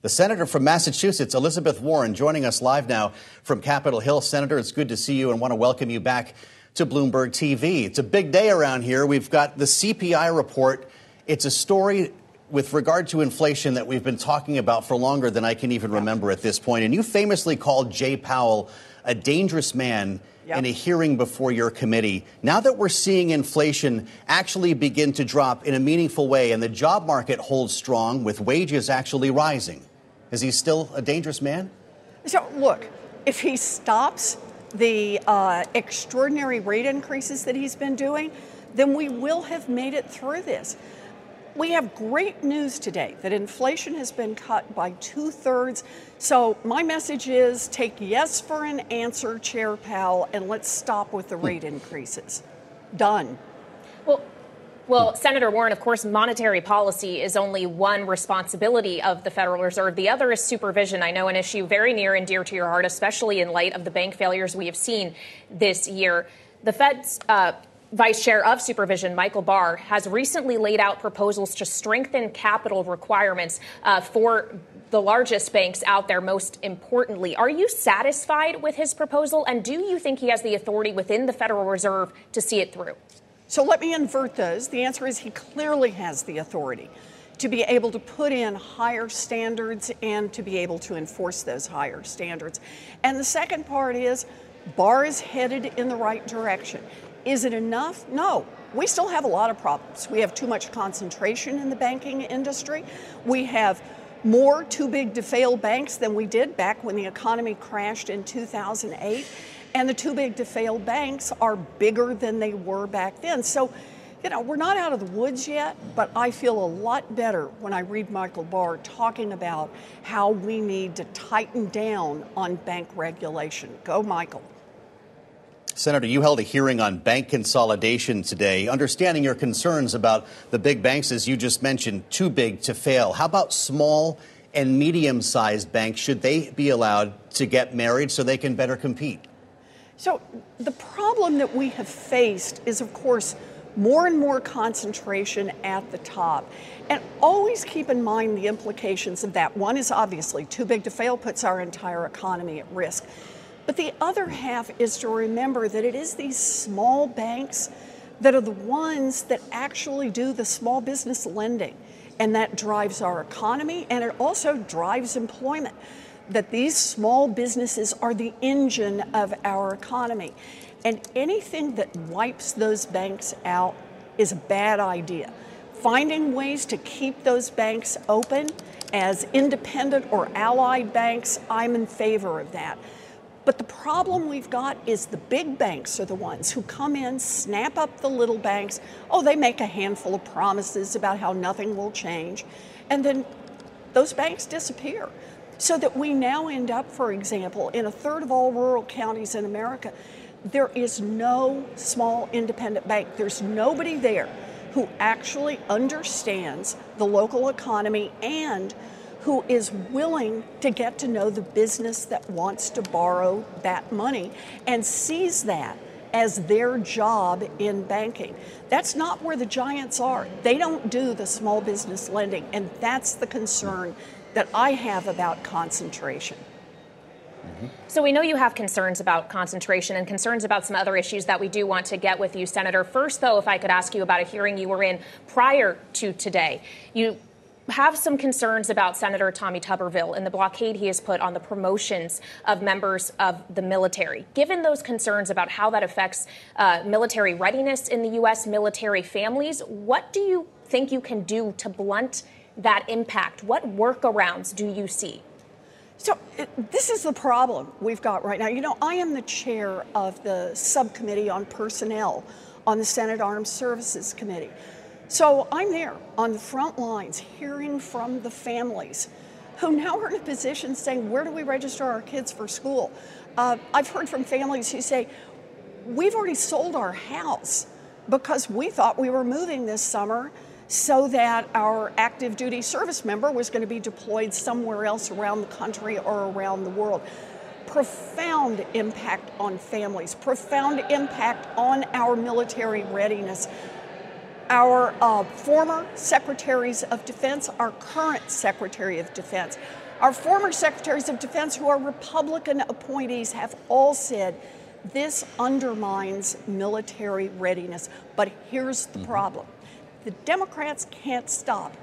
The senator from Massachusetts, Elizabeth Warren, joining us live now from Capitol Hill. Senator, it's good to see you and want to welcome you back to Bloomberg TV. It's a big day around here. We've got the CPI report. It's a story with regard to inflation that we've been talking about for longer than I can even remember at this point. And you famously called Jay Powell a dangerous man yep. in a hearing before your committee. Now that we're seeing inflation actually begin to drop in a meaningful way and the job market holds strong with wages actually rising, is he still a dangerous man? So, look, if he stops the uh, extraordinary rate increases that he's been doing, then we will have made it through this. We have great news today that inflation has been cut by two thirds. So, my message is take yes for an answer, Chair Powell, and let's stop with the rate increases. Done. Well, Senator Warren, of course, monetary policy is only one responsibility of the Federal Reserve. The other is supervision. I know an issue very near and dear to your heart, especially in light of the bank failures we have seen this year. The Fed's uh, Vice Chair of Supervision, Michael Barr, has recently laid out proposals to strengthen capital requirements uh, for the largest banks out there, most importantly. Are you satisfied with his proposal? And do you think he has the authority within the Federal Reserve to see it through? So let me invert those. The answer is he clearly has the authority to be able to put in higher standards and to be able to enforce those higher standards. And the second part is Barr is headed in the right direction. Is it enough? No. We still have a lot of problems. We have too much concentration in the banking industry. We have more too big to fail banks than we did back when the economy crashed in 2008. And the too big to fail banks are bigger than they were back then. So, you know, we're not out of the woods yet, but I feel a lot better when I read Michael Barr talking about how we need to tighten down on bank regulation. Go, Michael. Senator, you held a hearing on bank consolidation today, understanding your concerns about the big banks, as you just mentioned, too big to fail. How about small and medium sized banks? Should they be allowed to get married so they can better compete? So, the problem that we have faced is, of course, more and more concentration at the top. And always keep in mind the implications of that. One is obviously too big to fail puts our entire economy at risk. But the other half is to remember that it is these small banks that are the ones that actually do the small business lending. And that drives our economy and it also drives employment that these small businesses are the engine of our economy. And anything that wipes those banks out is a bad idea. Finding ways to keep those banks open as independent or allied banks, I'm in favor of that. But the problem we've got is the big banks are the ones who come in, snap up the little banks. Oh, they make a handful of promises about how nothing will change. And then those banks disappear. So that we now end up, for example, in a third of all rural counties in America, there is no small independent bank. There's nobody there who actually understands the local economy and who is willing to get to know the business that wants to borrow that money and sees that as their job in banking. That's not where the giants are. They don't do the small business lending, and that's the concern that I have about concentration. Mm-hmm. So we know you have concerns about concentration and concerns about some other issues that we do want to get with you, Senator. First, though, if I could ask you about a hearing you were in prior to today. You have some concerns about Senator Tommy Tuberville and the blockade he has put on the promotions of members of the military. Given those concerns about how that affects uh, military readiness in the U.S., military families, what do you think you can do to blunt that impact? What workarounds do you see? So, this is the problem we've got right now. You know, I am the chair of the subcommittee on personnel on the Senate Armed Services Committee. So, I'm there on the front lines hearing from the families who now are in a position saying, Where do we register our kids for school? Uh, I've heard from families who say, We've already sold our house because we thought we were moving this summer so that our active duty service member was going to be deployed somewhere else around the country or around the world. Profound impact on families, profound impact on our military readiness. Our uh, former secretaries of defense, our current secretary of defense, our former secretaries of defense who are Republican appointees have all said this undermines military readiness. But here's the mm-hmm. problem the Democrats can't stop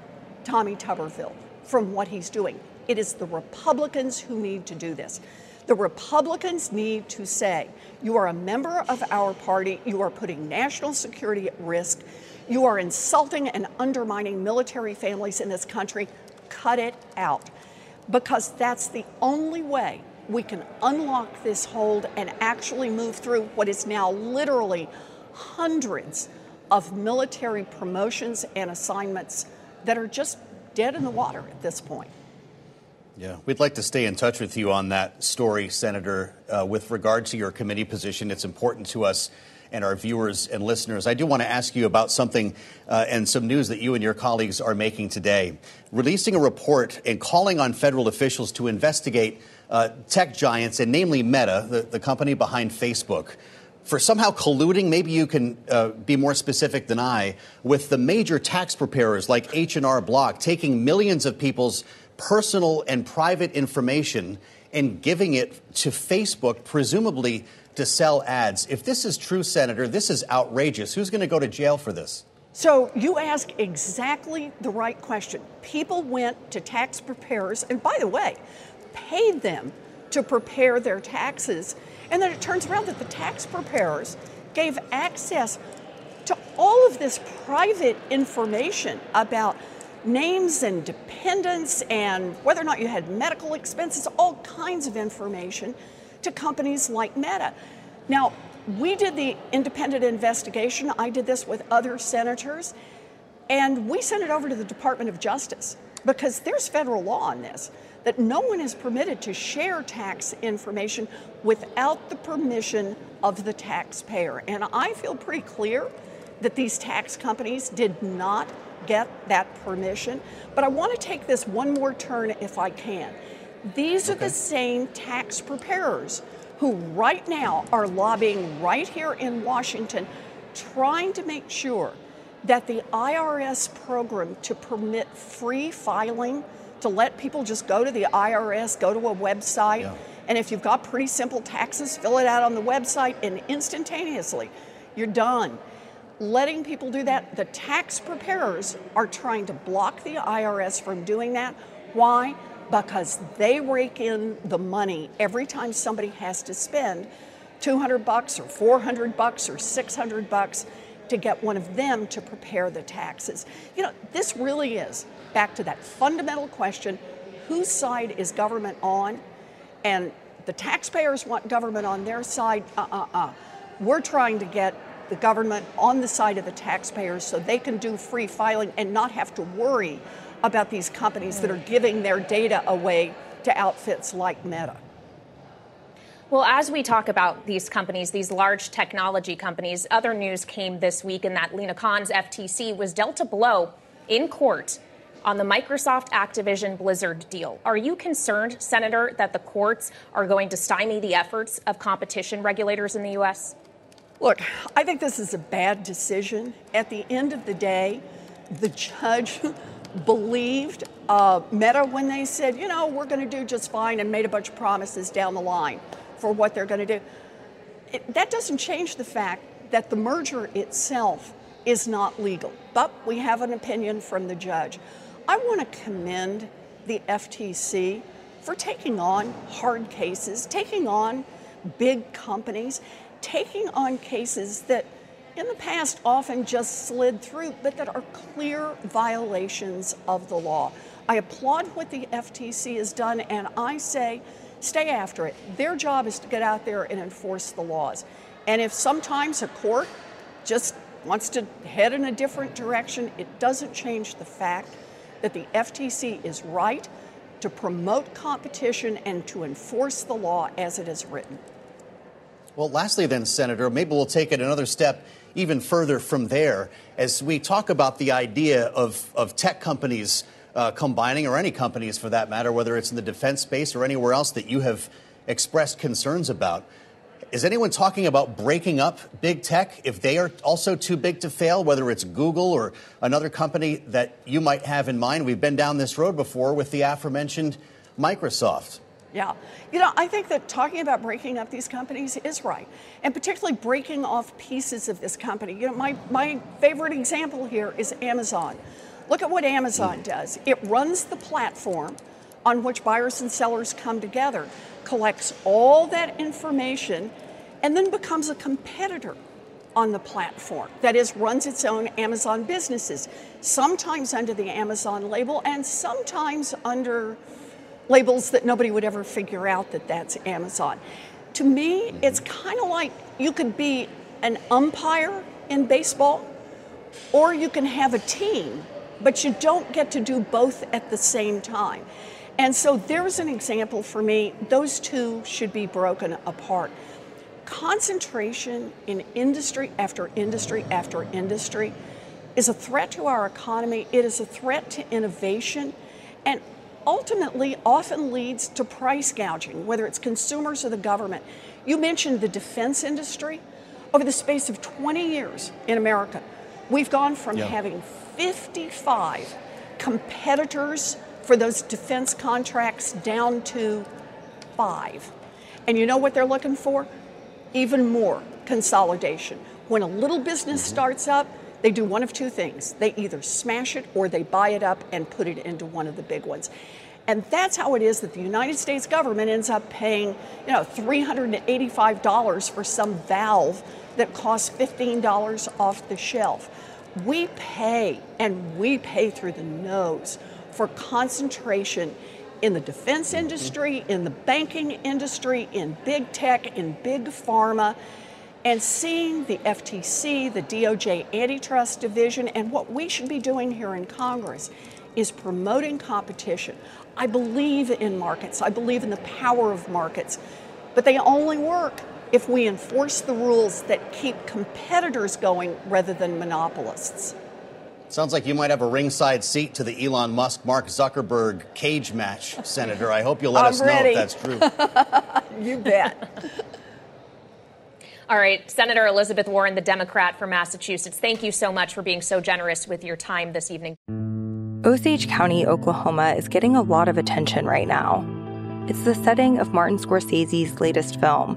Tommy Tuberville from what he's doing. It is the Republicans who need to do this. The Republicans need to say, you are a member of our party, you are putting national security at risk, you are insulting and undermining military families in this country. Cut it out. Because that's the only way we can unlock this hold and actually move through what is now literally hundreds of military promotions and assignments that are just dead in the water at this point. Yeah, we'd like to stay in touch with you on that story, Senator. Uh, with regard to your committee position, it's important to us and our viewers and listeners. I do want to ask you about something uh, and some news that you and your colleagues are making today. Releasing a report and calling on federal officials to investigate uh, tech giants, and namely Meta, the, the company behind Facebook for somehow colluding, maybe you can uh, be more specific than I, with the major tax preparers like H&R Block taking millions of people's personal and private information and giving it to Facebook, presumably to sell ads. If this is true, Senator, this is outrageous. Who's going to go to jail for this? So you ask exactly the right question. People went to tax preparers, and by the way, paid them to prepare their taxes and then it turns around that the tax preparers gave access to all of this private information about names and dependents and whether or not you had medical expenses, all kinds of information to companies like Meta. Now, we did the independent investigation. I did this with other senators, and we sent it over to the Department of Justice because there's federal law on this that no one is permitted to share tax information without the permission of the taxpayer. And I feel pretty clear that these tax companies did not get that permission. But I want to take this one more turn if I can. These okay. are the same tax preparers who right now are lobbying right here in Washington, trying to make sure that the IRS program to permit free filing to let people just go to the IRS, go to a website, yeah. and if you've got pretty simple taxes, fill it out on the website, and instantaneously, you're done. Letting people do that, the tax preparers are trying to block the IRS from doing that. Why? Because they rake in the money every time somebody has to spend 200 bucks or 400 bucks or 600 bucks to get one of them to prepare the taxes. You know, this really is back to that fundamental question whose side is government on? And the taxpayers want government on their side. Uh uh uh. We're trying to get the government on the side of the taxpayers so they can do free filing and not have to worry about these companies that are giving their data away to outfits like Meta. Well, as we talk about these companies, these large technology companies, other news came this week in that Lina Khan's FTC was dealt a blow in court on the Microsoft Activision Blizzard deal. Are you concerned, Senator, that the courts are going to stymie the efforts of competition regulators in the U.S.? Look, I think this is a bad decision. At the end of the day, the judge believed uh, Meta when they said, you know, we're going to do just fine and made a bunch of promises down the line for what they're going to do. It, that doesn't change the fact that the merger itself is not legal, but we have an opinion from the judge. I want to commend the FTC for taking on hard cases, taking on big companies, taking on cases that in the past often just slid through, but that are clear violations of the law. I applaud what the FTC has done, and I say stay after it. Their job is to get out there and enforce the laws. And if sometimes a court just wants to head in a different direction, it doesn't change the fact that the FTC is right to promote competition and to enforce the law as it is written. Well, lastly, then, Senator, maybe we'll take it another step even further from there as we talk about the idea of, of tech companies uh, combining, or any companies for that matter, whether it's in the defense space or anywhere else that you have expressed concerns about. Is anyone talking about breaking up big tech if they are also too big to fail, whether it's Google or another company that you might have in mind? We've been down this road before with the aforementioned Microsoft. Yeah. You know, I think that talking about breaking up these companies is right, and particularly breaking off pieces of this company. You know, my, my favorite example here is Amazon. Look at what Amazon does it runs the platform on which buyers and sellers come together, collects all that information, and then becomes a competitor on the platform. That is, runs its own Amazon businesses, sometimes under the Amazon label and sometimes under labels that nobody would ever figure out that that's Amazon. To me, mm-hmm. it's kind of like you could be an umpire in baseball, or you can have a team, but you don't get to do both at the same time. And so there's an example for me. Those two should be broken apart. Concentration in industry after industry after industry is a threat to our economy. It is a threat to innovation. And ultimately often leads to price gouging, whether it's consumers or the government. You mentioned the defense industry. Over the space of 20 years in America, we've gone from yeah. having 55 competitors for those defense contracts down to five. And you know what they're looking for? Even more consolidation. When a little business mm-hmm. starts up, they do one of two things. They either smash it or they buy it up and put it into one of the big ones. And that's how it is that the United States government ends up paying, you know, $385 for some valve that costs $15 off the shelf. We pay, and we pay through the nose for concentration in the defense mm-hmm. industry, in the banking industry, in big tech, in big pharma and seeing the FTC, the DOJ antitrust division, and what we should be doing here in Congress is promoting competition. I believe in markets, I believe in the power of markets, but they only work if we enforce the rules that keep competitors going rather than monopolists. Sounds like you might have a ringside seat to the Elon Musk Mark Zuckerberg cage match, Senator. I hope you'll let I'm us ready. know if that's true. you bet. All right, Senator Elizabeth Warren, the Democrat from Massachusetts, thank you so much for being so generous with your time this evening. Osage County, Oklahoma is getting a lot of attention right now. It's the setting of Martin Scorsese's latest film,